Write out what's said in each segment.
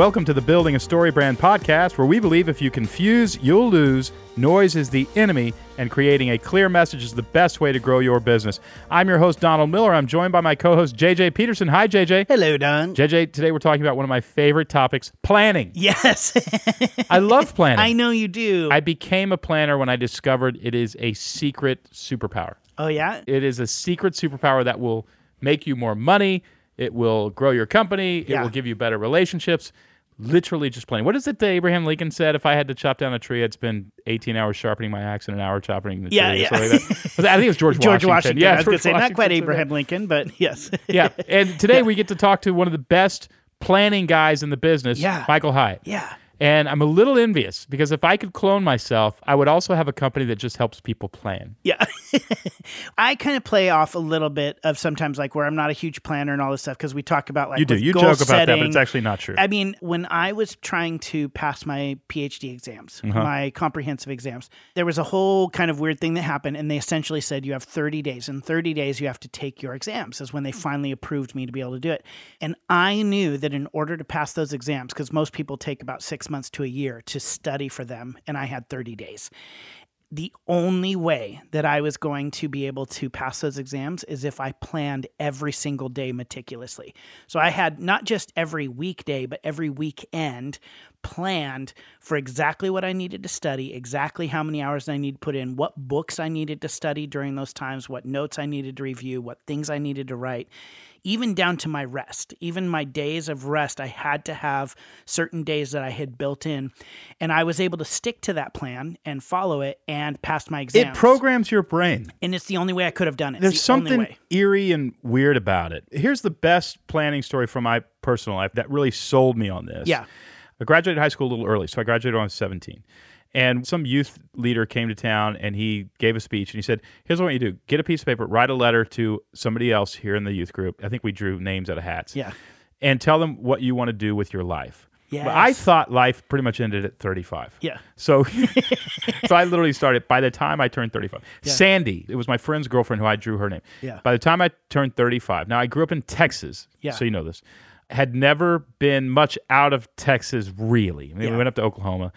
Welcome to the Building a Story Brand podcast, where we believe if you confuse, you'll lose. Noise is the enemy, and creating a clear message is the best way to grow your business. I'm your host, Donald Miller. I'm joined by my co host, JJ Peterson. Hi, JJ. Hello, Don. JJ, today we're talking about one of my favorite topics planning. Yes. I love planning. I know you do. I became a planner when I discovered it is a secret superpower. oh, yeah? It is a secret superpower that will make you more money. It will grow your company. It Yeah. will give you better relationships. Literally just planning. What is it that Abraham Lincoln said? If I had to chop down a tree, I'd spend 18 hours sharpening my axe and an hour chopping the Yeah, tree. or yeah. like. I think it was George, George Washington. Washington. Yeah, I was going to say, not quite Abraham Lincoln, but yes. Yeah. And today we get to talk to one of the best planning guys in the business, Yeah. Michael Hyatt. yeah. And I'm a little envious because if I could clone myself, I would also have a company that just helps people plan. Yeah. I kind of play off a little bit of sometimes like where I'm not a huge planner and all this stuff because we talk about like You do. You joke about that, but it's actually not true. I mean, when I was trying to pass my PhD exams, Uh-huh. my comprehensive exams, there was a whole kind of weird thing that happened. And they essentially said, you have 30 days. In 30 days, you have to take your exams, is when they finally approved me to be able to do it. And I knew that in order to pass those exams, because most people take about six months to a year to study for them, and I had 30 days the only way that I was going to be able to pass those exams is if I planned every single day meticulously. So I had not just every weekday, but every weekend planned for exactly what I needed to study, exactly how many hours I need to put in, what books I needed to study during those times, what notes I needed to review, what things I needed to write even down to my rest, even my days of rest, I had to have certain days that I had built in. And I was able to stick to that plan and follow it and pass my exams. It programs your brain. and it's the only way I could have done it. There's the something eerie and weird about it. Here's the best planning story from my personal life that really sold me on this. Yeah. I graduated high school a little early, so I graduated when I was 17. And some youth leader came to town and he gave a speech and he said, Here's what you do get a piece of paper, write a letter to somebody else here in the youth group. I think we drew names out of hats. Yeah. And tell them what you want to do with your life. But I thought life pretty much ended at 35. Yeah. So, so I literally started by the time I turned 35. Sandy, it was my friend's girlfriend who I drew her name. Yeah. By the time I turned 35, now I grew up in Texas, Yeah. so you know this. Had never been much out of Texas, really. I mean, Yeah. we went up to Oklahoma,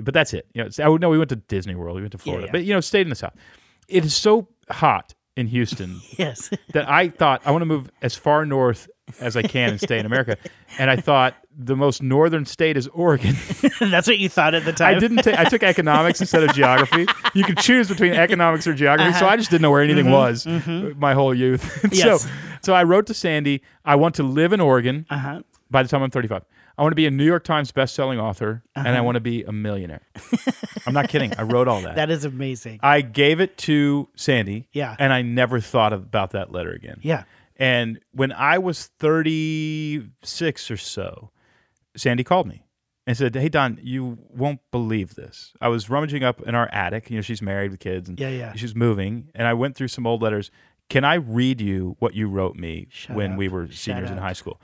but that's it. You know, oh no, we went to Disney World, we went to Florida, yeah. but you know, stayed in the South. It is so hot in Houston Yes. that I thought I want to move as far north as I can and stay in America. And I thought the most northern state is Oregon. That's what you thought at the time. I didn't take. I took economics instead of geography. You could choose between economics or geography, so uh-huh. I just didn't know where anything mm-hmm. was mm-hmm. my whole youth. Yes. So, so I wrote to Sandy. I want to live in Oregon Uh-huh. by the time I'm 35. I want to be a New York Times best-selling author, and I uh-huh. want to be a millionaire. I'm not kidding. I wrote all that. That is amazing. I gave it to Sandy. Yeah. And I never thought about that letter again. Yeah. And when I was 36 or so, Sandy called me and said, Hey, Don, you won't believe this. I was rummaging up in our attic. You know, she's married with kids and Yeah, yeah. she's moving. And I went through some old letters. Can I read you what you wrote me Shut when up. we were Shut seniors in high school?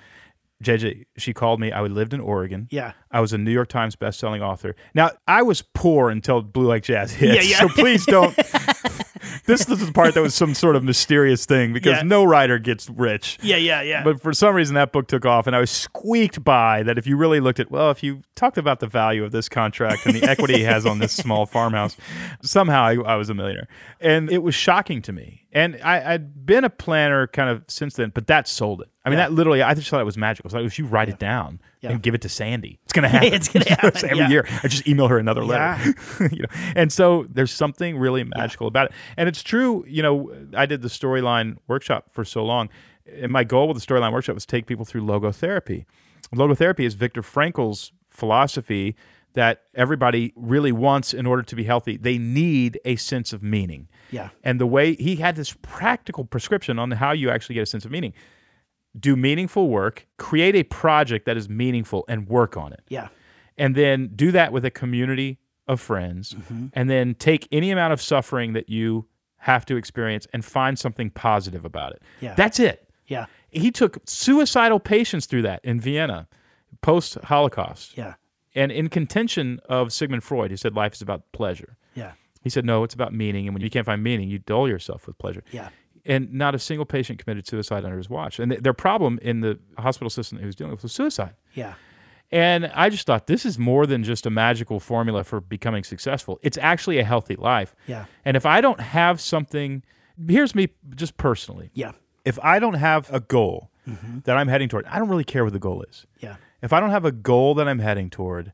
JJ, she called me. I lived in Oregon. Yeah. I was a New York Times best-selling author. Now, I was poor until Blue Like Jazz hit. Yeah, yeah. So please don't. this is the part that was some sort of mysterious thing because Yeah. no writer gets rich. Yeah. Yeah. Yeah. But for some reason, that book took off, and I was squeaked by that. If you really looked at, well, if you talked about the value of this contract and the equity he has on this small farmhouse, somehow I, I was a millionaire, and it was shocking to me. And I, I'd been a planner kind of since then, but that sold it. I mean, Yeah. that literally, I just thought it was magical. It's like if you write it down Yeah. and give it to Sandy, it's going to happen. It's gonna happen, every yeah. year. I just email her another letter. you know, and so there's something really magical about it. And it's true. You know, I did the storyline workshop for so long, and my goal with the storyline workshop was to take people through logotherapy. Logotherapy is Viktor Frankl's philosophy that everybody really wants in order to be healthy. They need a sense of meaning. Yeah. And the way he had this practical prescription on how you actually get a sense of meaning. Do meaningful work, create a project that is meaningful, and work on it Yeah. and then do that with a community of friends Mm-hmm. and then take any amount of suffering that you have to experience and find something positive about it. Yeah. That's it. Yeah. He took suicidal patients through that in Vienna post Holocaust. Yeah. And in contention of Sigmund Freud, who said life is about pleasure. Yeah. He said, no, it's about meaning. And when you can't find meaning, you dull yourself with pleasure. Yeah. And not a single patient committed suicide under his watch. And th- their problem in the hospital system that he was dealing with was suicide. Yeah. And I just thought this is more than just a magical formula for becoming successful. It's actually a healthy life. Yeah. And if I don't have something, here's me just personally. Yeah. If I don't have a goal mm-hmm. that I'm heading toward, I don't really care what the goal is. Yeah. If I don't have a goal that I'm heading toward,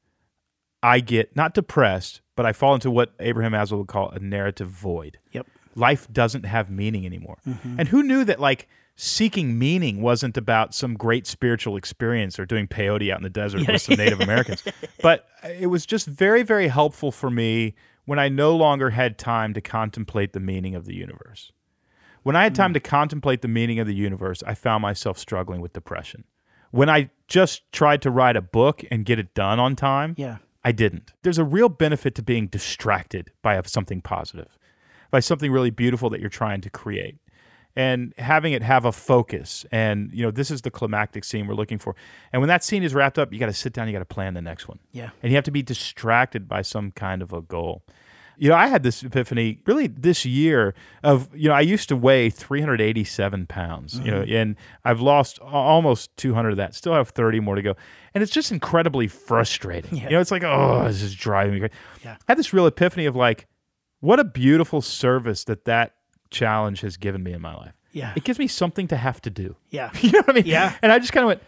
I get not depressed, but I fall into what Abraham Maslow would call a narrative void. Yep. Life doesn't have meaning anymore. Mm-hmm. And who knew that like seeking meaning wasn't about some great spiritual experience or doing peyote out in the desert with some Native Americans. But it was just very, very helpful for me when I no longer had time to contemplate the meaning of the universe. When I had time mm. to contemplate the meaning of the universe, I found myself struggling with depression. When I just tried to write a book and get it done on time, Yeah. I didn't. There's a real benefit to being distracted by something positive, by something really beautiful that you're trying to create. And having it have a focus. And, you know, this is the climactic scene we're looking for. And when that scene is wrapped up, you got to sit down, you got to plan the next one. Yeah. And you have to be distracted by some kind of a goal. You know, I had this epiphany really this year of, you know, I used to weigh 387 pounds, you know, mm-hmm. and I've lost almost 200 of that. Still have 30 more to go. And it's just incredibly frustrating. You know, it's like, oh, this is driving me crazy. Yeah. I had this real epiphany of like, what a beautiful service that that challenge has given me in my life. Yeah. It gives me something to have to do. Yeah. You know what I mean? Yeah. And I just kind of went,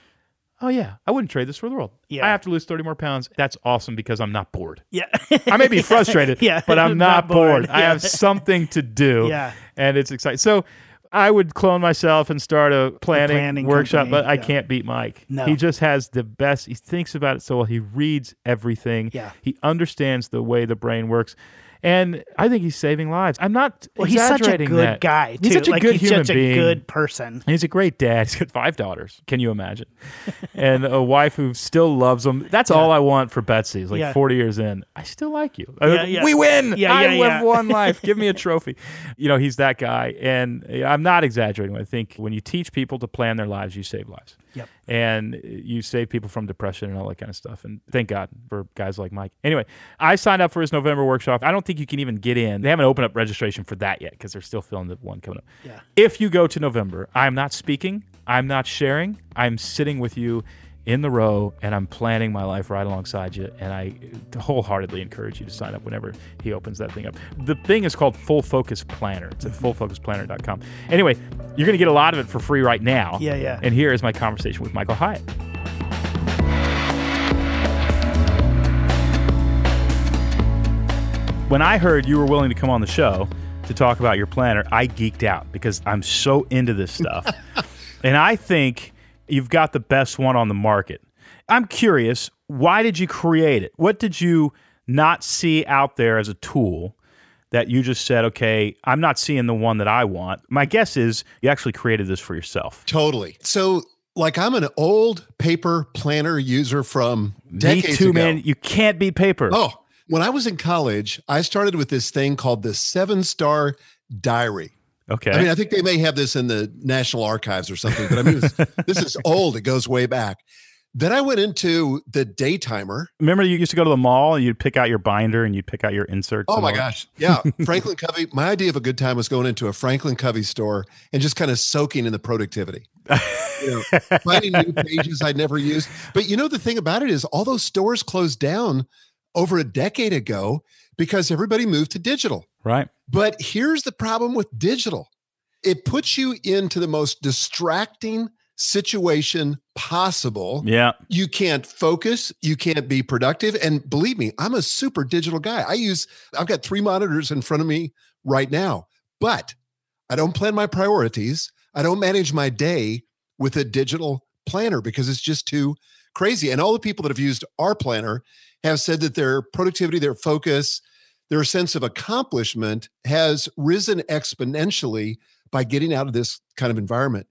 oh, yeah, I wouldn't trade this for the world. Yeah. I have to lose 30 more pounds. That's awesome because I'm not bored. Yeah. I may be frustrated, Yeah. but I'm not, Not bored. bored. I have something to do. Yeah. And it's exciting. So I would clone myself and start a planning, planning workshop, company, but I can't beat Mike. No. He just has the best. He thinks about it so well. He reads everything. Yeah. He understands the way the brain works. And I think he's saving lives. I'm not Well, he's such a good that. guy too. He's such a like good he's human such being. good person. He's a great dad. He's got five daughters. Can you imagine? and a wife who still loves him. That's all I want for Betsy. It's like Yeah. 40 years in. I still like you. Yeah, yeah. We win. Yeah, I yeah, live yeah. one life. Give me a trophy. You know, he's that guy. And I'm not exaggerating. I think when you teach people to plan their lives, you save lives. Yep. And you save people from depression and all that kind of stuff. And thank God for guys like Mike. Anyway, I signed up for his November workshop. I don't think you can even get in. They haven't opened up registration for that yet because they're still filling the one coming up. Yeah. If you go to November, I'm not speaking, I'm not sharing, I'm sitting with you in the row and I'm planning my life right alongside you. And I wholeheartedly encourage you to sign up whenever he opens that thing up. The thing is called Full Focus Planner. It's at mm-hmm. fullfocusplanner.com. Anyway, you're going to get a lot of it for free right now. Yeah, yeah. And here is my conversation with Michael Hyatt. When I heard you were willing to come on the show to talk about your planner, I geeked out because I'm so into this stuff. and I think you've got the best one on the market. I'm curious, why did you create it? What did you not see out there as a tool that you just said, okay, I'm not seeing the one that I want? My guess is you actually created this for yourself. Totally. So, like, I'm an old paper planner user from decades Me too, ago. man. You can't beat paper. Oh, when I was in college, I started with this thing called the Seven Star Diary. Okay. I mean, I think they may have this in the National Archives or something, but I mean, this is old. It goes way back. Then I went into the Daytimer. Remember you used to go to the mall and you'd pick out your binder and you'd pick out your inserts? Oh my gosh. Yeah. Franklin Covey. My idea of a good time was going into a Franklin Covey store and just kind of soaking in the productivity. You know, finding new pages I'd never used. But you know, the thing about it is all those stores closed down over a decade ago because everybody moved to digital. Right. But here's the problem with digital it puts you into the most distracting situation possible. Yeah. You can't focus, you can't be productive. And believe me, I'm a super digital guy. I use, I've got three monitors in front of me right now, but I don't plan my priorities. I don't manage my day with a digital planner because it's just too crazy. And all the people that have used our planner have said that their productivity, their focus, their sense of accomplishment has risen exponentially by getting out of this kind of environment.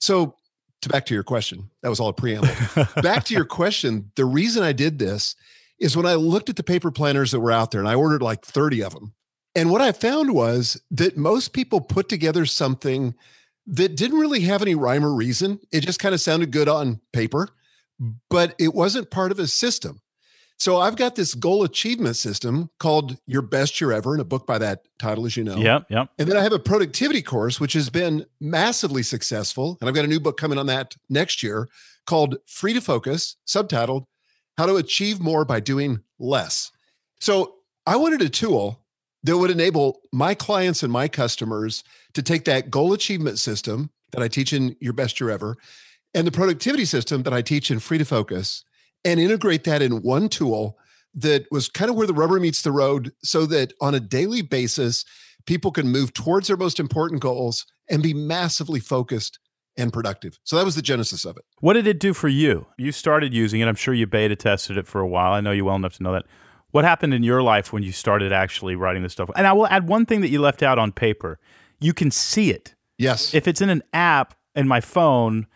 So, to back to your question, that was all a preamble. back to your question, the reason I did this is when I looked at the paper planners that were out there and I ordered like 30 of them. And what I found was that most people put together something that didn't really have any rhyme or reason. It just kind of sounded good on paper, but it wasn't part of a system. So I've got this goal achievement system called Your Best Year Ever, in a book by that title, as you know. Yep. Yep. And then I have a productivity course, which has been massively successful. And I've got a new book coming on that next year called Free to Focus, subtitled how to achieve more by doing less. So I wanted a tool that would enable my clients and my customers to take that goal achievement system that I teach in Your Best Year Ever and the productivity system that I teach in Free to Focus and integrate that in one tool that was kind of where the rubber meets the road so that on a daily basis, people can move towards their most important goals and be massively focused and productive. So that was the genesis of it. What did it do for you? You started using it. I'm sure you beta tested it for a while. I know you well enough to know that. What happened in your life when you started actually writing this stuff? And I will add one thing that you left out on paper. You can see it. Yes. If it's in an app in my phone,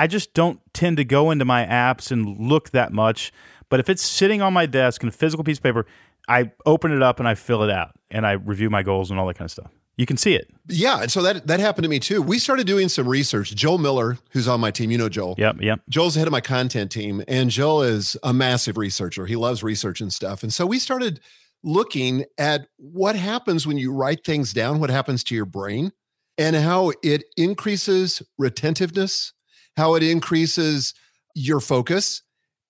I just don't tend to go into my apps and look that much. But if it's sitting on my desk in a physical piece of paper, I open it up and I fill it out and I review my goals and all that kind of stuff. You can see it. Yeah, and so that that happened to me too. We started doing some research. Joel Miller, who's on my team, you know Joel. Yep, yep. Joel's the head of my content team, and Joel is a massive researcher. He loves research and stuff. And so we started looking at what happens when you write things down, what happens to your brain, and how it increases retentiveness, how it increases your focus.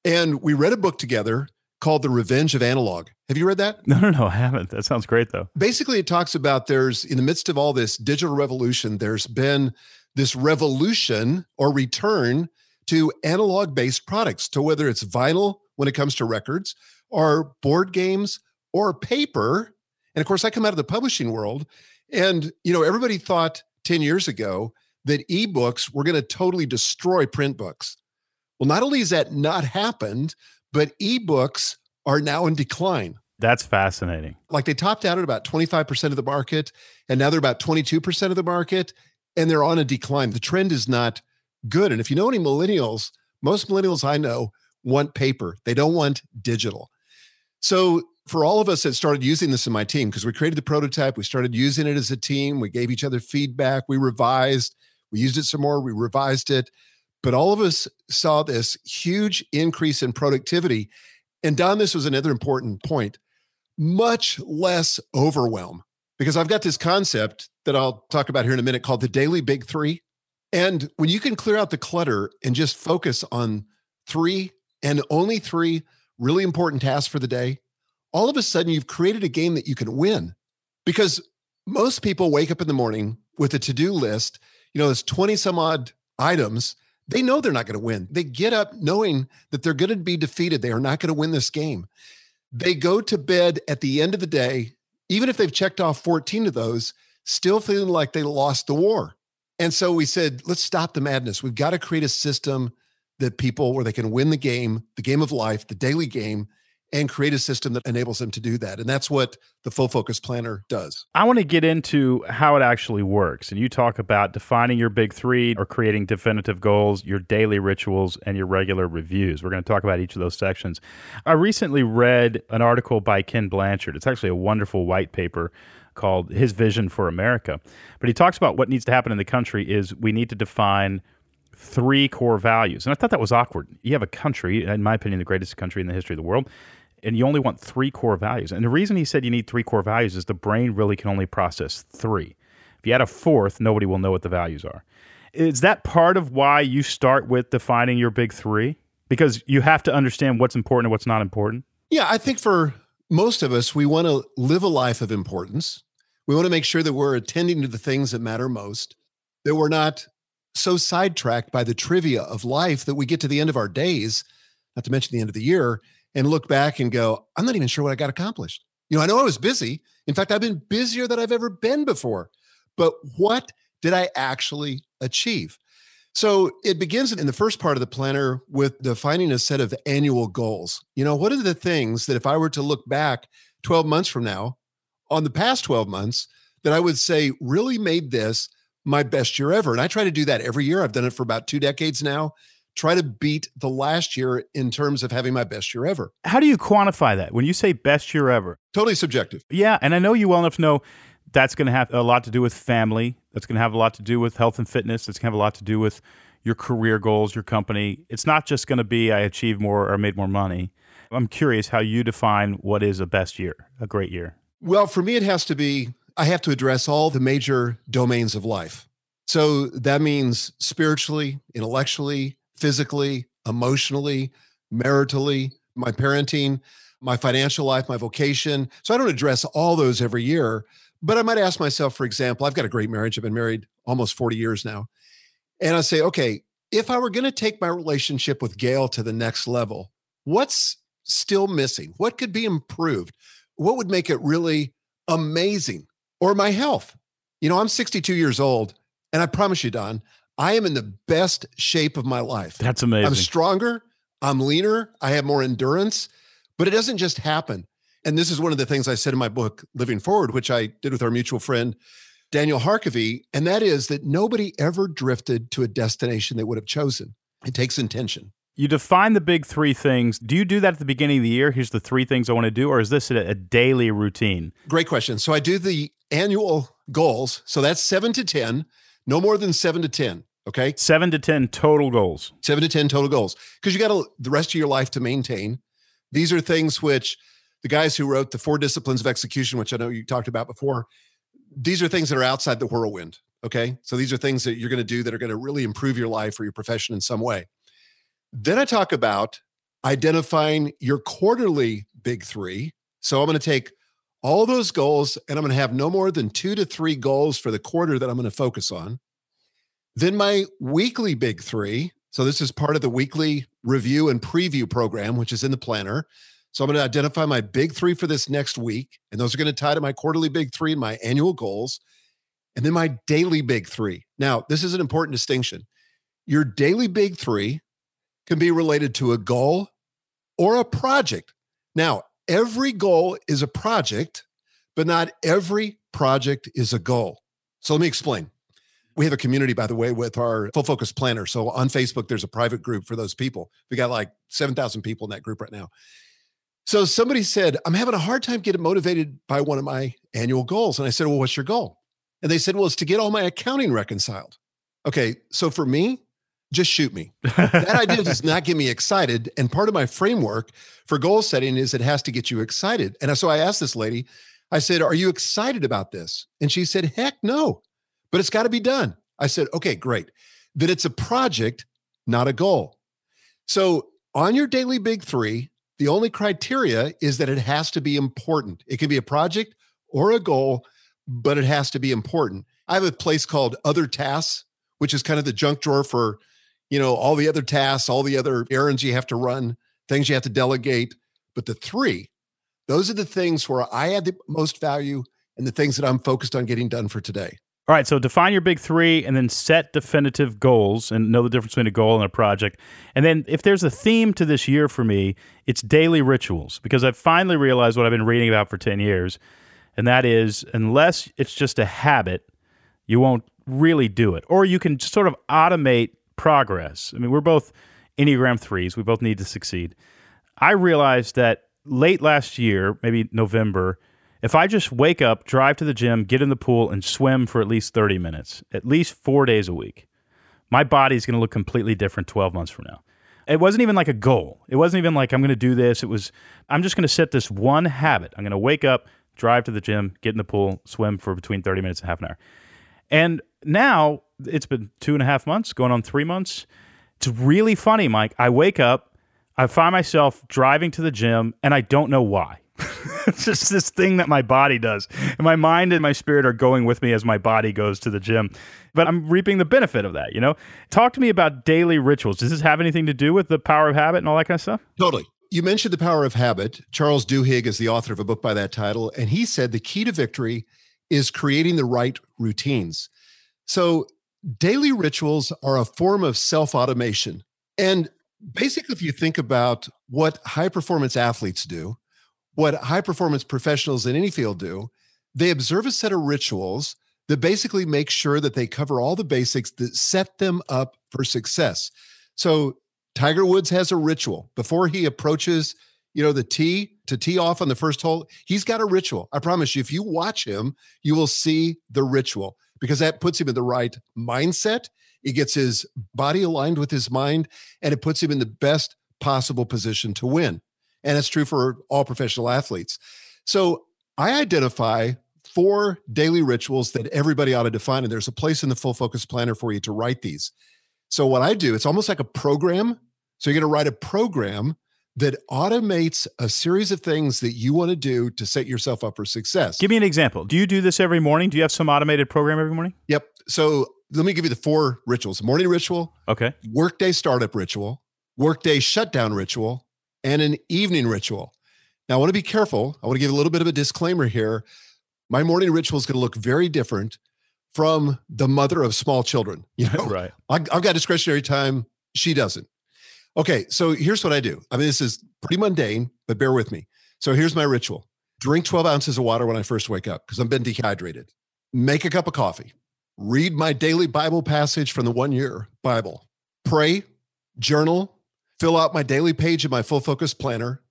And we read a book together called The Revenge of Analog. Have you read that? No, no, no, I haven't. That sounds great though. Basically, it talks about there's in the midst of all this digital revolution, there's been this revolution or return to analog based products, to whether it's vinyl when it comes to records or board games or paper. And of course, I come out of the publishing world and, you know, everybody thought 10 years ago that ebooks were going to totally destroy print books. Well, not only has that not happened, but ebooks are now in decline. That's fascinating. Like they topped out at about 25% of the market, and now they're about 22% of the market, and they're on a decline. The trend is not good. And if you know any millennials, most millennials I know want paper, they don't want digital. So, for all of us that started using this in my team, because we created the prototype, we started using it as a team, we gave each other feedback, we revised, we used it some more, we revised it. But all of us saw this huge increase in productivity. And Don, this was another important point much less overwhelm because I've got this concept that I'll talk about here in a minute called the daily big three. And when you can clear out the clutter and just focus on three and only three really important tasks for the day, all of a sudden you've created a game that you can win. Because most people wake up in the morning with a to do list, you know, there's 20 some odd items they know they're not going to win. They get up knowing that they're going to be defeated. They are not going to win this game. They go to bed at the end of the day, even if they've checked off 14 of those, still feeling like they lost the war. And so we said, let's stop the madness. We've got to create a system that people where they can win the game, the game of life, the daily game, and create a system that enables them to do that. And that's what the full focus planner does. I want to get into how it actually works. And you talk about defining your big three or creating definitive goals, your daily rituals, and your regular reviews. We're going to talk about each of those sections. I recently read an article by Ken Blanchard. It's actually a wonderful white paper called His Vision for America. But he talks about what needs to happen in the country is we need to define three core values. And I thought that was awkward. You have a country, in my opinion, the greatest country in the history of the world, and you only want three core values. And the reason he said you need three core values is the brain really can only process three. If you add a fourth, nobody will know what the values are. Is that part of why you start with defining your big three? Because you have to understand what's important and what's not important? Yeah, I think for most of us, we want to live a life of importance. We want to make sure that we're attending to the things that matter most, that we're not so sidetracked by the trivia of life that we get to the end of our days, not to mention the end of the year, and look back and go, I'm not even sure what I got accomplished. You know, I know I was busy. In fact, I've been busier than I've ever been before. But what did I actually achieve? So it begins in the first part of the planner with defining a set of annual goals. You know, what are the things that if I were to look back 12 months from now on the past 12 months, that I would say really made this my best year ever? And I try to do that every year. I've done it for about two decades now try to beat the last year in terms of having my best year ever. How do you quantify that when you say best year ever? Totally subjective. Yeah. And I know you well enough to know that's going to have a lot to do with family. That's going to have a lot to do with health and fitness. It's going to have a lot to do with your career goals, your company. It's not just going to be I achieved more or made more money. I'm curious how you define what is a best year, a great year. Well, for me, it has to be I have to address all the major domains of life. So that means spiritually, intellectually, physically, emotionally, maritally, my parenting, my financial life, my vocation. So I don't address all those every year, but I might ask myself, for example, I've got a great marriage. I've been married almost 40 years now. And I say, okay, if I were going to take my relationship with Gail to the next level, what's still missing? What could be improved? What would make it really amazing? Or my health. You know, I'm 62 years old, and I promise you, Don, I am in the best shape of my life. That's amazing. I'm stronger, I'm leaner, I have more endurance, but it doesn't just happen. And this is one of the things I said in my book, Living Forward, which I did with our mutual friend, Daniel Harkavy, and that is that nobody ever drifted to a destination they would have chosen. It takes intention. You define the big three things. Do you do that at the beginning of the year? Here's the three things I want to do, or is this a, a daily routine? Great question. So I do the annual goals. So that's seven to 10, no more than seven to 10. Okay. Seven to 10 total goals. Seven to 10 total goals. Because you got the rest of your life to maintain. These are things which the guys who wrote the four disciplines of execution, which I know you talked about before, these are things that are outside the whirlwind. Okay. So these are things that you're going to do that are going to really improve your life or your profession in some way. Then I talk about identifying your quarterly big three. So I'm going to take all those goals and I'm going to have no more than two to three goals for the quarter that I'm going to focus on. Then my weekly big three. So this is part of the weekly review and preview program, which is in the planner. So I'm going to identify my big three for this next week, and those are going to tie to my quarterly big three and my annual goals. And then my daily big three. Now, this is an important distinction. Your daily big three can be related to a goal or a project. Now, every goal is a project, but not every project is a goal. So let me explain. We have a community, by the way, with our full focus planner. So on Facebook, there's a private group for those people. We got like 7,000 people in that group right now. So somebody said, I'm having a hard time getting motivated by one of my annual goals. And I said, Well, what's your goal? And they said, Well, it's to get all my accounting reconciled. Okay. So for me, just shoot me. that idea does not get me excited. And part of my framework for goal setting is it has to get you excited. And so I asked this lady, I said, Are you excited about this? And she said, Heck no, but it's got to be done. I said, Okay, great. That it's a project, not a goal. So on your daily big three, the only criteria is that it has to be important. It can be a project or a goal, but it has to be important. I have a place called Other Tasks, which is kind of the junk drawer for, you know, all the other tasks, all the other errands you have to run, things you have to delegate. But the three, those are the things where I add the most value and the things that I'm focused on getting done for today. All right, so define your big three and then set definitive goals and know the difference between a goal and a project. And then if there's a theme to this year for me, it's daily rituals because I've finally realized what I've been reading about for 10 years. And that is, unless it's just a habit, you won't really do it. Or you can sort of automate progress. I mean, we're both Enneagram threes, we both need to succeed. I realized that late last year, maybe November, if I just wake up, drive to the gym, get in the pool, and swim for at least 30 minutes, at least four days a week, my body's going to look completely different 12 months from now. It wasn't even like a goal. It wasn't even like I'm going to do this. It was, I'm just going to set this one habit. I'm going to wake up, drive to the gym, get in the pool, swim for between 30 minutes and half an hour. And now it's been two and a half months, going on three months. It's really funny, Mike. I wake up, I find myself driving to the gym, and I don't know why. it's just this thing that my body does. And my mind and my spirit are going with me as my body goes to the gym. But I'm reaping the benefit of that, you know? Talk to me about daily rituals. Does this have anything to do with the power of habit and all that kind of stuff? Totally. You mentioned the power of habit. Charles Duhigg is the author of a book by that title. And he said the key to victory is creating the right routines. So daily rituals are a form of self automation. And basically, if you think about what high performance athletes do, what high performance professionals in any field do, they observe a set of rituals that basically make sure that they cover all the basics that set them up for success. So Tiger Woods has a ritual before he approaches, you know, the tee to tee off on the first hole. He's got a ritual. I promise you, if you watch him, you will see the ritual because that puts him in the right mindset. It gets his body aligned with his mind and it puts him in the best possible position to win. And it's true for all professional athletes. So I identify four daily rituals that everybody ought to define. And there's a place in the full focus planner for you to write these. So what I do, it's almost like a program. So you're going to write a program that automates a series of things that you want to do to set yourself up for success. Give me an example. Do you do this every morning? Do you have some automated program every morning? Yep. So let me give you the four rituals morning ritual, okay, workday startup ritual, workday shutdown ritual, and an evening ritual. Now, I want to be careful. I want to give a little bit of a disclaimer here. My morning ritual is going to look very different from the mother of small children. You know, right. I, I've got discretionary time. She doesn't. Okay, so here's what I do. I mean, this is pretty mundane, but bear with me. So here's my ritual drink 12 ounces of water when I first wake up because I've been dehydrated. Make a cup of coffee. Read my daily Bible passage from the one year Bible. Pray, journal, fill out my daily page in my full focus planner,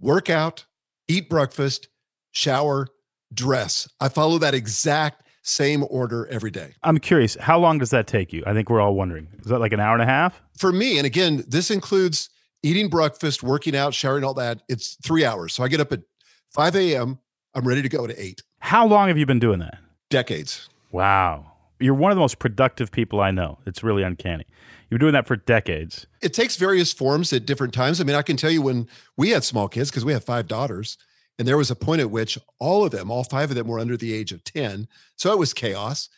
work out, eat breakfast, shower, dress. I follow that exact same order every day. I'm curious, how long does that take you? I think we're all wondering. Is that like an hour and a half? For me, and again, this includes eating breakfast, working out, showering, all that. It's three hours. So I get up at 5 a.m. I'm ready to go at 8. How long have you been doing that? Decades. Wow. You're one of the most productive people I know. It's really uncanny. You've been doing that for decades. It takes various forms at different times. I mean, I can tell you when we had small kids, because we have five daughters, and there was a point at which all of them, all five of them, were under the age of 10. So it was chaos.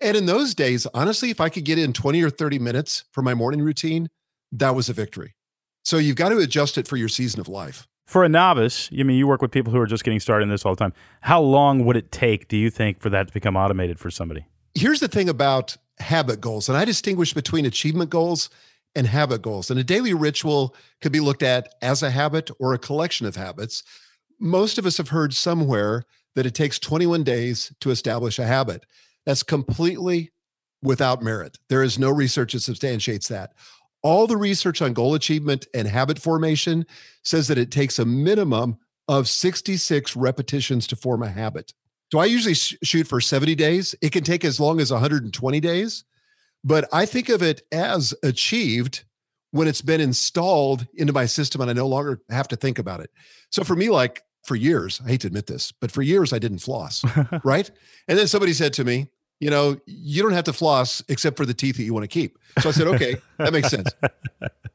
And in those days, honestly, if I could get in 20 or 30 minutes for my morning routine, that was a victory. So you've got to adjust it for your season of life. For a novice, I mean, you work with people who are just getting started in this all the time. How long would it take, do you think, for that to become automated for somebody? Here's the thing about habit goals, and I distinguish between achievement goals and habit goals. And a daily ritual could be looked at as a habit or a collection of habits most of us have heard somewhere that it takes 21 days to establish a habit. That's completely without merit. There is no research that substantiates that. All the research on goal achievement and habit formation says that it takes a minimum of 66 repetitions to form a habit. So I usually sh- shoot for 70 days. It can take as long as 120 days, but I think of it as achieved when it's been installed into my system and I no longer have to think about it. So for me, like for years, I hate to admit this, but for years I didn't floss, right? And then somebody said to me, you know, you don't have to floss except for the teeth that you want to keep. So I said, okay, that makes sense.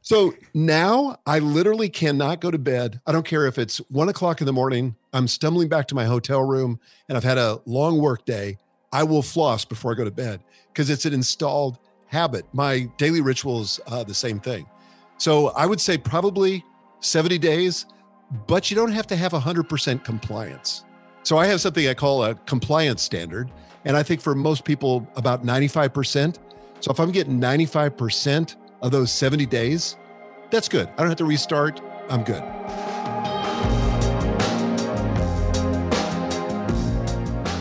So now I literally cannot go to bed. I don't care if it's one o'clock in the morning, I'm stumbling back to my hotel room and I've had a long work day. I will floss before I go to bed because it's an installed habit. My daily ritual is uh, the same thing. So I would say probably 70 days but you don't have to have 100% compliance. So I have something I call a compliance standard. And I think for most people, about 95%. So if I'm getting 95% of those 70 days, that's good. I don't have to restart. I'm good.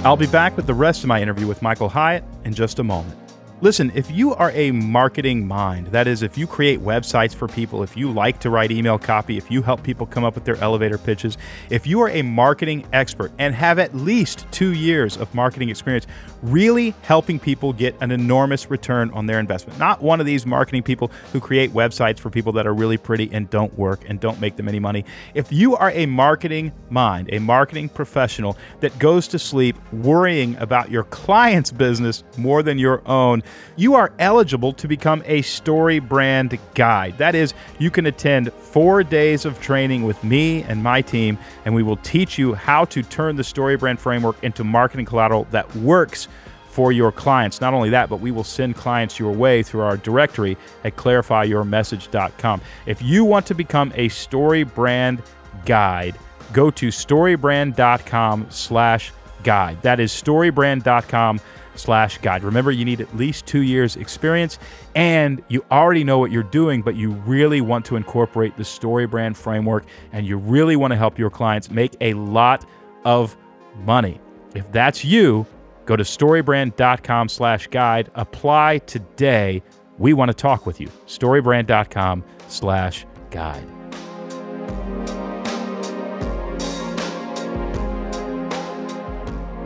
I'll be back with the rest of my interview with Michael Hyatt in just a moment. Listen, if you are a marketing mind, that is, if you create websites for people, if you like to write email copy, if you help people come up with their elevator pitches, if you are a marketing expert and have at least two years of marketing experience, really helping people get an enormous return on their investment. Not one of these marketing people who create websites for people that are really pretty and don't work and don't make them any money. If you are a marketing mind, a marketing professional that goes to sleep worrying about your client's business more than your own, you are eligible to become a story brand guide. That is, you can attend four days of training with me and my team, and we will teach you how to turn the story brand framework into marketing collateral that works for your clients. Not only that, but we will send clients your way through our directory at clarifyyourmessage.com. If you want to become a story brand guide, go to storybrand.com slash guide. That is storybrand.com slash guide. Remember, you need at least two years experience and you already know what you're doing, but you really want to incorporate the story brand framework and you really want to help your clients make a lot of money. If that's you, go to storybrand.com slash guide. Apply today. We want to talk with you. Storybrand.com slash guide.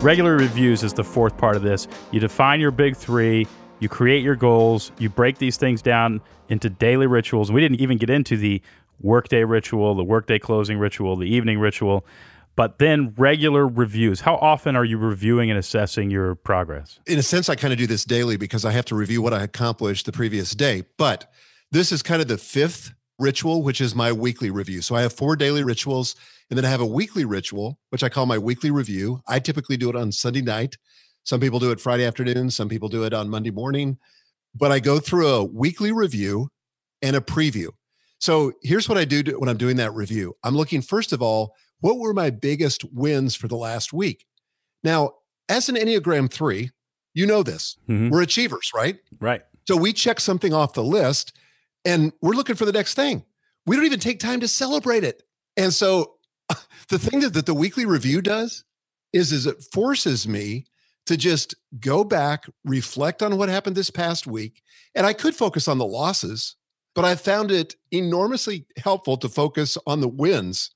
Regular reviews is the fourth part of this. You define your big three, you create your goals, you break these things down into daily rituals. We didn't even get into the workday ritual, the workday closing ritual, the evening ritual, but then regular reviews. How often are you reviewing and assessing your progress? In a sense, I kind of do this daily because I have to review what I accomplished the previous day. But this is kind of the fifth ritual, which is my weekly review. So I have four daily rituals, and then I have a weekly ritual, which I call my weekly review. I typically do it on Sunday night. Some people do it Friday afternoon, some people do it on Monday morning. But I go through a weekly review and a preview. So here's what I do when I'm doing that review I'm looking, first of all, what were my biggest wins for the last week? Now, as an Enneagram 3, you know this. Mm-hmm. We're achievers, right? Right. So we check something off the list and we're looking for the next thing. We don't even take time to celebrate it. And so the thing that, that the weekly review does is, is it forces me to just go back, reflect on what happened this past week. And I could focus on the losses, but I found it enormously helpful to focus on the wins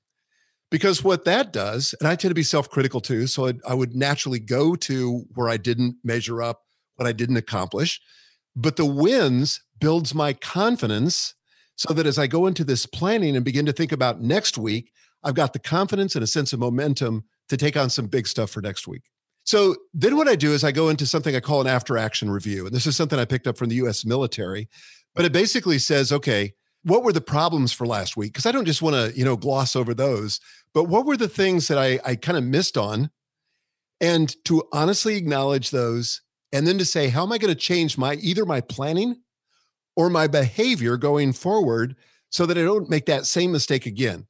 because what that does, and I tend to be self critical too. So I, I would naturally go to where I didn't measure up, what I didn't accomplish. But the wins builds my confidence so that as I go into this planning and begin to think about next week, I've got the confidence and a sense of momentum to take on some big stuff for next week. So then what I do is I go into something I call an after action review. And this is something I picked up from the US military, but it basically says, okay, what were the problems for last week? Because I don't just want to, you know, gloss over those, but what were the things that I, I kind of missed on? And to honestly acknowledge those and then to say, how am I going to change my either my planning or my behavior going forward so that I don't make that same mistake again?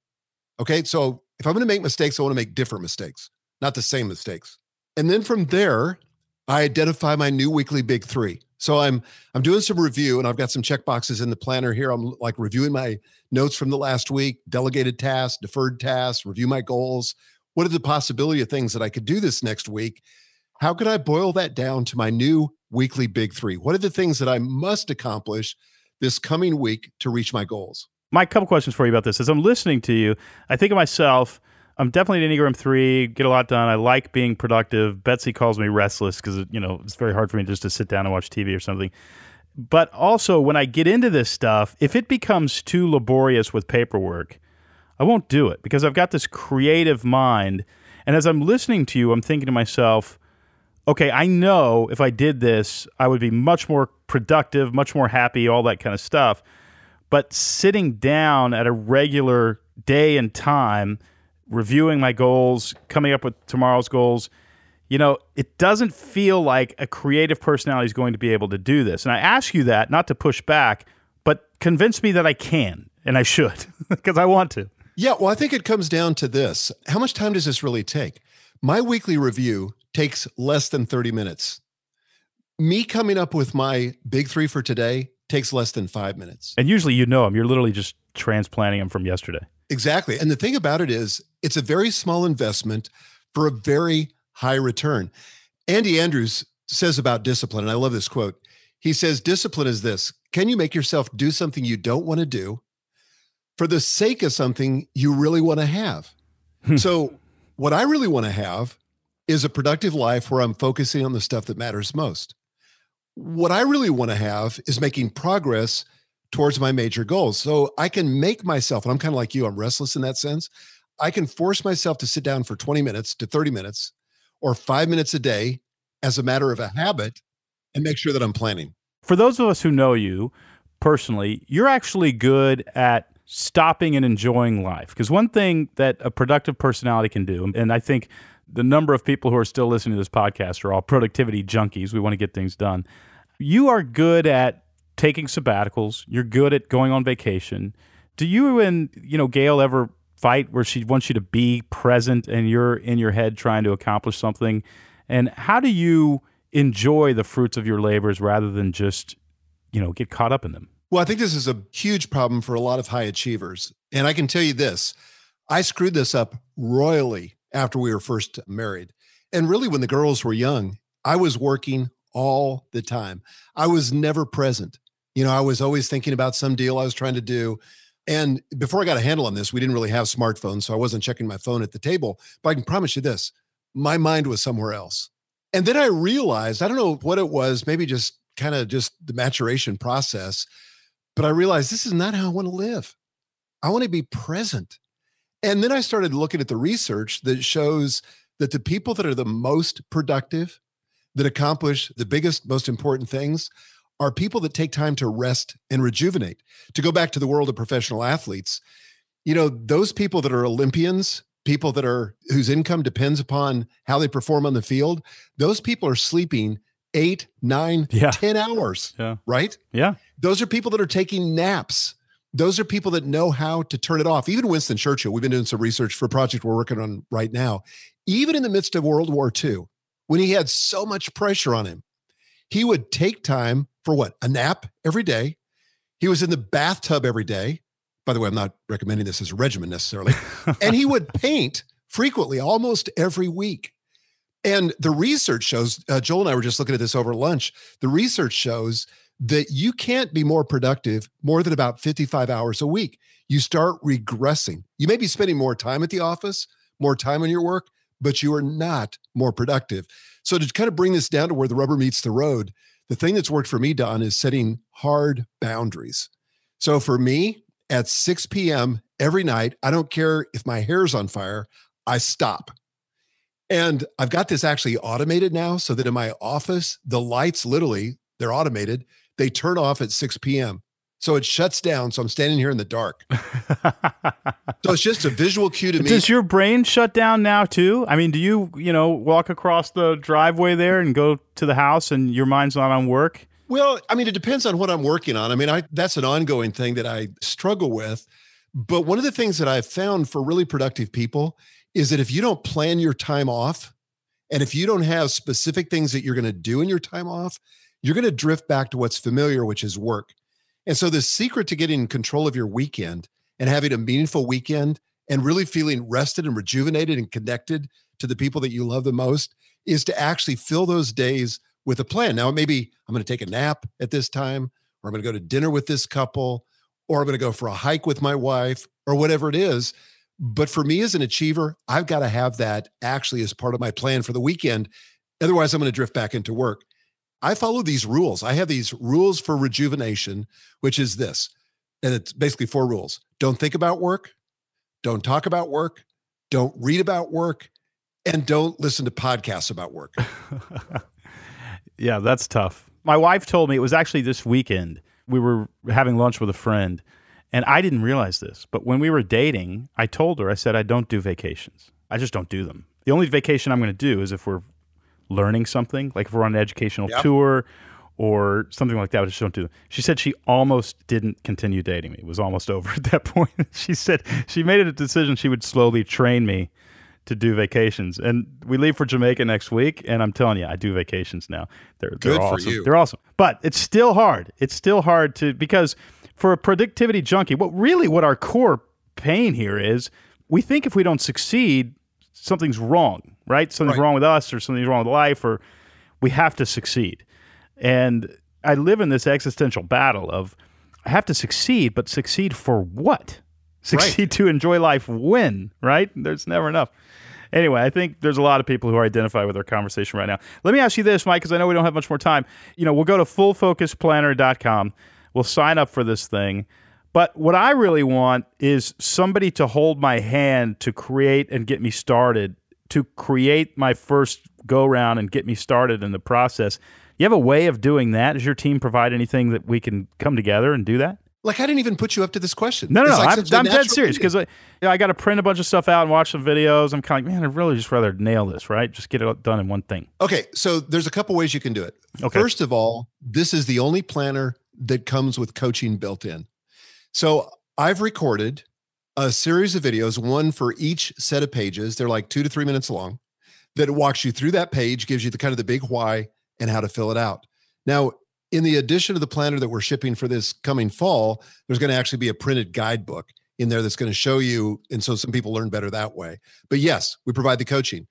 Okay. So if I'm going to make mistakes, I want to make different mistakes, not the same mistakes. And then from there, I identify my new weekly big three. So I'm I'm doing some review and I've got some check boxes in the planner here. I'm like reviewing my notes from the last week, delegated tasks, deferred tasks, review my goals. What are the possibility of things that I could do this next week? How could I boil that down to my new weekly big 3? What are the things that I must accomplish this coming week to reach my goals? My couple questions for you about this. As I'm listening to you, I think of myself I'm definitely an Enneagram three. Get a lot done. I like being productive. Betsy calls me restless because you know it's very hard for me just to sit down and watch TV or something. But also, when I get into this stuff, if it becomes too laborious with paperwork, I won't do it because I've got this creative mind. And as I'm listening to you, I'm thinking to myself, okay, I know if I did this, I would be much more productive, much more happy, all that kind of stuff. But sitting down at a regular day and time reviewing my goals, coming up with tomorrow's goals, you know, it doesn't feel like a creative personality is going to be able to do this. And I ask you that not to push back, but convince me that I can and I should because I want to. Yeah, well, I think it comes down to this. How much time does this really take? My weekly review takes less than 30 minutes. Me coming up with my big three for today takes less than five minutes. And usually you know them. You're literally just transplanting them from yesterday. Exactly. And the thing about it is, it's a very small investment for a very high return. Andy Andrews says about discipline, and I love this quote. He says, Discipline is this can you make yourself do something you don't want to do for the sake of something you really want to have? Hmm. so, what I really want to have is a productive life where I'm focusing on the stuff that matters most. What I really want to have is making progress towards my major goals. So I can make myself, and I'm kind of like you, I'm restless in that sense. I can force myself to sit down for 20 minutes to 30 minutes or five minutes a day as a matter of a habit and make sure that I'm planning. For those of us who know you personally, you're actually good at stopping and enjoying life. Because one thing that a productive personality can do, and I think the number of people who are still listening to this podcast are all productivity junkies. We want to get things done. You are good at taking sabbaticals. You're good at going on vacation. Do you and you know Gail ever fight where she wants you to be present and you're in your head trying to accomplish something? And how do you enjoy the fruits of your labors rather than just you know get caught up in them? Well, I think this is a huge problem for a lot of high achievers. And I can tell you this I screwed this up royally after we were first married. And really, when the girls were young, I was working all the time. I was never present. You know, I was always thinking about some deal I was trying to do. And before I got a handle on this, we didn't really have smartphones. So I wasn't checking my phone at the table. But I can promise you this my mind was somewhere else. And then I realized, I don't know what it was, maybe just kind of just the maturation process, but I realized this is not how I want to live. I want to be present. And then I started looking at the research that shows that the people that are the most productive, that accomplish the biggest, most important things, are people that take time to rest and rejuvenate. To go back to the world of professional athletes, you know, those people that are Olympians, people that are whose income depends upon how they perform on the field, those people are sleeping eight, nine, Yeah. ten hours, Yeah. right? Yeah. Those are people that are taking naps. Those are people that know how to turn it off. Even Winston Churchill, we've been doing some research for a project we're working on right now. Even in the midst of World War II, when he had so much pressure on him, he would take time for what? A nap every day. He was in the bathtub every day. By the way, I'm not recommending this as a regimen necessarily. and he would paint frequently, almost every week. And the research shows, uh, Joel and I were just looking at this over lunch. The research shows that you can't be more productive more than about 55 hours a week. You start regressing. You may be spending more time at the office, more time on your work, but you are not more productive. So, to kind of bring this down to where the rubber meets the road, the thing that's worked for me, Don, is setting hard boundaries. So, for me, at 6 p.m. every night, I don't care if my hair's on fire, I stop. And I've got this actually automated now so that in my office, the lights literally, they're automated. They turn off at 6 p.m. So it shuts down. So I'm standing here in the dark. So it's just a visual cue to me. Does your brain shut down now too? I mean, do you, you know, walk across the driveway there and go to the house and your mind's not on work? Well, I mean, it depends on what I'm working on. I mean, I that's an ongoing thing that I struggle with. But one of the things that I've found for really productive people is that if you don't plan your time off and if you don't have specific things that you're going to do in your time off, you're going to drift back to what's familiar, which is work. And so the secret to getting control of your weekend and having a meaningful weekend and really feeling rested and rejuvenated and connected to the people that you love the most is to actually fill those days with a plan. Now, maybe I'm going to take a nap at this time, or I'm going to go to dinner with this couple, or I'm going to go for a hike with my wife, or whatever it is. But for me as an achiever, I've got to have that actually as part of my plan for the weekend. Otherwise, I'm going to drift back into work. I follow these rules. I have these rules for rejuvenation, which is this. And it's basically four rules don't think about work, don't talk about work, don't read about work, and don't listen to podcasts about work. Yeah, that's tough. My wife told me it was actually this weekend. We were having lunch with a friend, and I didn't realize this. But when we were dating, I told her, I said, I don't do vacations. I just don't do them. The only vacation I'm going to do is if we're learning something, like if we're on an educational Yep. tour or something like that. I just don't do them. She said she almost didn't continue dating me. It was almost over at that point. she said she made it a decision she would slowly train me to do vacations. And we leave for Jamaica next week, and I'm telling you, I do vacations now. They're, they're Good for awesome. you. They're awesome. But it's still hard. It's still hard to because for a productivity junkie, what really what our core pain here is, we think if we don't succeed, something's wrong, right? Something's Right. wrong with us, or something's wrong with life, or we have to succeed. And I live in this existential battle of I have to succeed, but succeed for what? Succeed to enjoy life when, right? There's never enough. Anyway, I think there's a lot of people who identify with our conversation right now. Let me ask you this, Mike, because I know we don't have much more time. You know, we'll go to fullfocusplanner.com. We'll sign up for this thing. But what I really want is somebody to hold my hand to create and get me started, to create my first go round and get me started in the process. You have a way of doing that? Does your team provide anything that we can come together and do that? Like I didn't even put you up to this question. No, no, no. like I'm, I'm dead serious because uh, I, you know, I got to print a bunch of stuff out and watch some videos. I'm kind of like, man, I'd really just rather nail this, right? Just get it done in one thing. Okay, so there's a couple ways you can do it. Okay. First of all, this is the only planner that comes with coaching built in. So I've recorded a series of videos, one for each set of pages. They're like two to three minutes long. That walks you through that page, gives you the kind of the big why and how to fill it out. Now, in the addition of the planner that we're shipping for this coming fall, there's going to actually be a printed guidebook in there that's going to show you. And so some people learn better that way. But yes, we provide the coaching.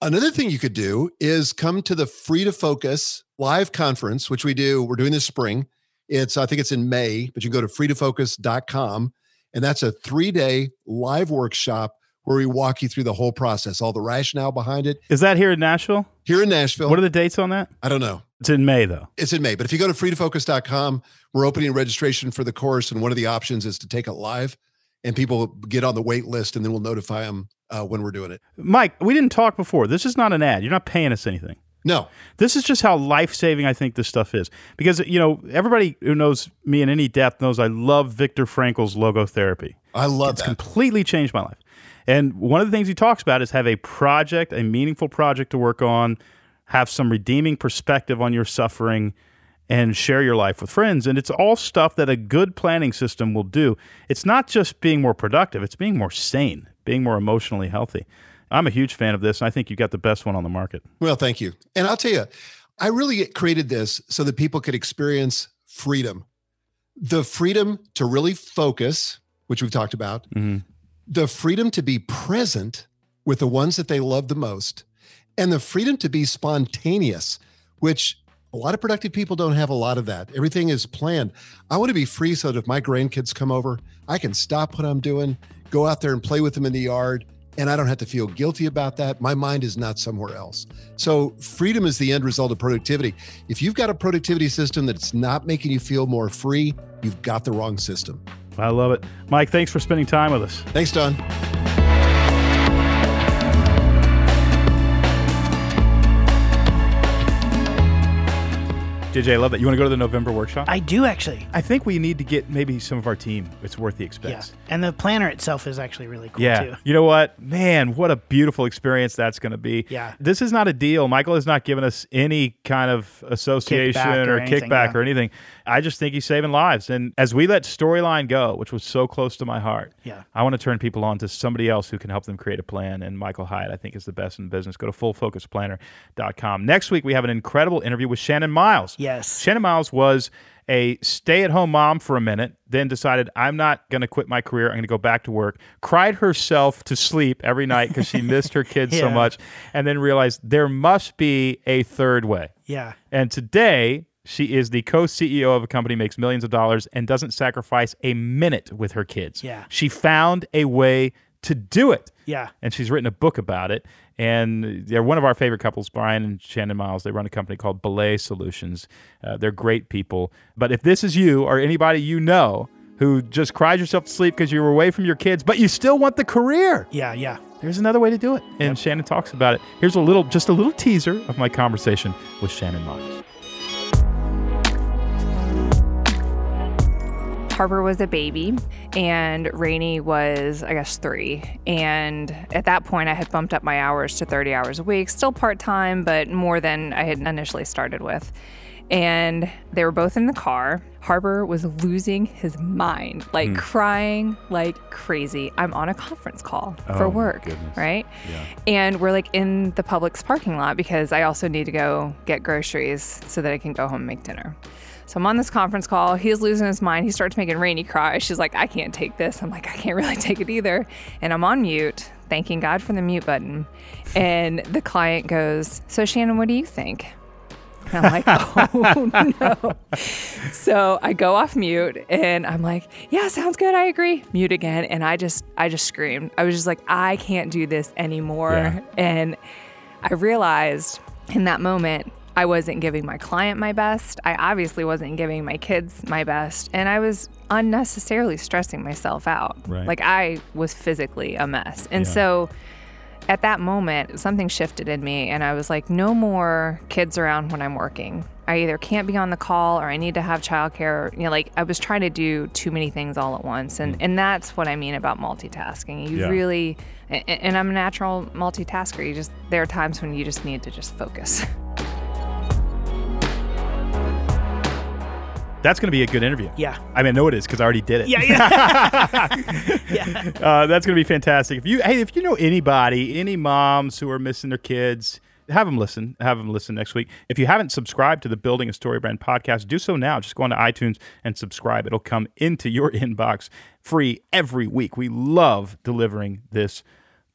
Another thing you could do is come to the Free to Focus live conference, which we do. We're doing this spring. It's, I think it's in May, but you go to freetofocus.com. And that's a three day live workshop where we walk you through the whole process, all the rationale behind it Is that here in Nashville? here in Nashville. What are the dates on that? I don't know. It's in May, though. It's in May, but if you go to freetofocus.com, we're opening registration for the course. And one of the options is to take it live and people get on the wait list and then we'll notify them uh, when we're doing it. Mike, we didn't talk before. This is not an ad. You're not paying us anything. No. This is just how life saving I think this stuff is. Because, you know, everybody who knows me in any depth knows I love Viktor Frankl's logotherapy. I love it's that. completely changed my life. And one of the things he talks about is have a project, a meaningful project to work on, have some redeeming perspective on your suffering, and share your life with friends. And it's all stuff that a good planning system will do. It's not just being more productive, it's being more sane, being more emotionally healthy. I'm a huge fan of this, and I think you got the best one on the market. Well, thank you. And I'll tell you, I really created this so that people could experience freedom the freedom to really focus, which we've talked about, mm-hmm. the freedom to be present with the ones that they love the most, and the freedom to be spontaneous, which a lot of productive people don't have a lot of that. Everything is planned. I want to be free so that if my grandkids come over, I can stop what I'm doing, go out there and play with them in the yard, and I don't have to feel guilty about that. My mind is not somewhere else. So, freedom is the end result of productivity. If you've got a productivity system that's not making you feel more free, you've got the wrong system. I love it. Mike, thanks for spending time with us. Thanks, Don. JJ, I love that. You want to go to the November workshop? I do actually. I think we need to get maybe some of our team. It's worth the expense. Yeah. And the planner itself is actually really cool yeah. too. You know what? Man, what a beautiful experience that's going to be. Yeah. This is not a deal. Michael has not given us any kind of association Kickback or, or anything, kickback yeah. or anything. I just think he's saving lives. And as we let Storyline go, which was so close to my heart, Yeah. I want to turn people on to somebody else who can help them create a plan. And Michael Hyatt, I think, is the best in the business. Go to fullfocusplanner.com. Next week, we have an incredible interview with Shannon Miles. Yes. Shannon Miles was a stay at home mom for a minute, then decided, I'm not going to quit my career. I'm going to go back to work. Cried herself to sleep every night because she missed her kids so much, and then realized there must be a third way. Yeah. And today, she is the co CEO of a company, makes millions of dollars, and doesn't sacrifice a minute with her kids. Yeah. She found a way to do it Yeah. and she's written a book about it. And they're one of our favorite couples, Brian and Shannon Miles. They run a company called Belay Solutions. Uh, they're great people. But if this is you or anybody you know who just cried yourself to sleep because you were away from your kids, but you still want the career, Yeah. Yeah. there's another way to do it. And Shannon talks about it. Here's a little, just a little teaser of my conversation with Shannon Miles. Harper was a baby and Rainey was, I guess, three. And at that point, I had bumped up my hours to 30 hours a week, still part time, but more than I had initially started with. And they were both in the car. Harper was losing his mind, like hmm. crying like crazy. I'm on a conference call Oh, for work, right? Yeah. And we're like in the Publix parking lot because I also need to go get groceries so that I can go home and make dinner. So I'm on this conference call. He's losing his mind. He starts making Rainy cry. She's like, I can't take this. I'm like, I can't really take it either. And I'm on mute, thanking God for the mute button. And the client goes, So, Shannon, what do you think? And I'm like, oh no. So I go off mute and I'm like, yeah, sounds good. I agree. Mute again. And I just, I just screamed. I was just like, I can't do this anymore. Yeah. And I realized in that moment, I wasn't giving my client my best. I obviously wasn't giving my kids my best. And I was unnecessarily stressing myself out. Right. Like I was physically a mess. And Yeah. so at that moment, something shifted in me, and I was like, no more kids around when I'm working. I either can't be on the call or I need to have childcare. You know, like I was trying to do too many things all at once, and mm. and that's what I mean about multitasking. You Yeah. really, and, and I'm a natural multitasker. You just there are times when you just need to just focus. That's going to be a good interview. Yeah. I mean, I know it is because I already did it. Yeah. Yeah. yeah. Uh, that's going to be fantastic. If you hey, if you know anybody, any moms who are missing their kids, have them listen. Have them listen next week. If you haven't subscribed to the Building a Story Brand podcast, do so now. Just go on to iTunes and subscribe. It'll come into your inbox free every week. We love delivering this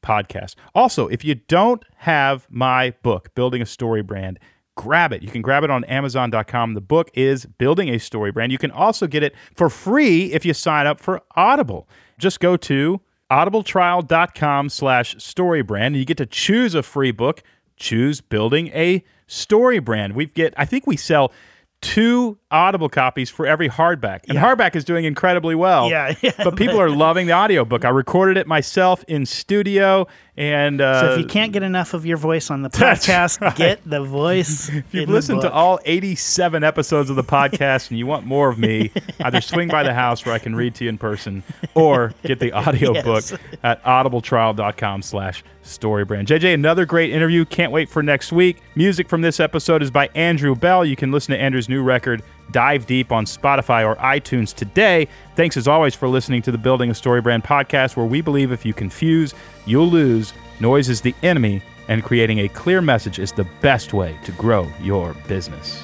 podcast. Also, if you don't have my book, Building a Story Brand, grab it. You can grab it on Amazon.com. The book is Building a Story Brand. You can also get it for free if you sign up for Audible. Just go to audibletrial.com slash storybrand and you get to choose a free book. Choose Building a Story Brand. We get, I think we sell two Audible copies for every hardback. And Yeah. hardback is doing incredibly well. Yeah, yeah. But people are loving the audiobook. I recorded it myself in studio. And uh, So if you can't get enough of your voice on the podcast, right. get the voice. If you've listened to all 87 episodes of the podcast and you want more of me, either swing by the house where I can read to you in person or get the audiobook Yes. at audibletrial.com slash storybrand. JJ, another great interview. Can't wait for next week. Music from this episode is by Andrew Bell. You can listen to Andrew's new record, Dive Deep, on Spotify or iTunes today. Thanks as always for listening to the Building a Story Brand podcast, where we believe if you confuse, you'll lose. Noise is the enemy, and creating a clear message is the best way to grow your business.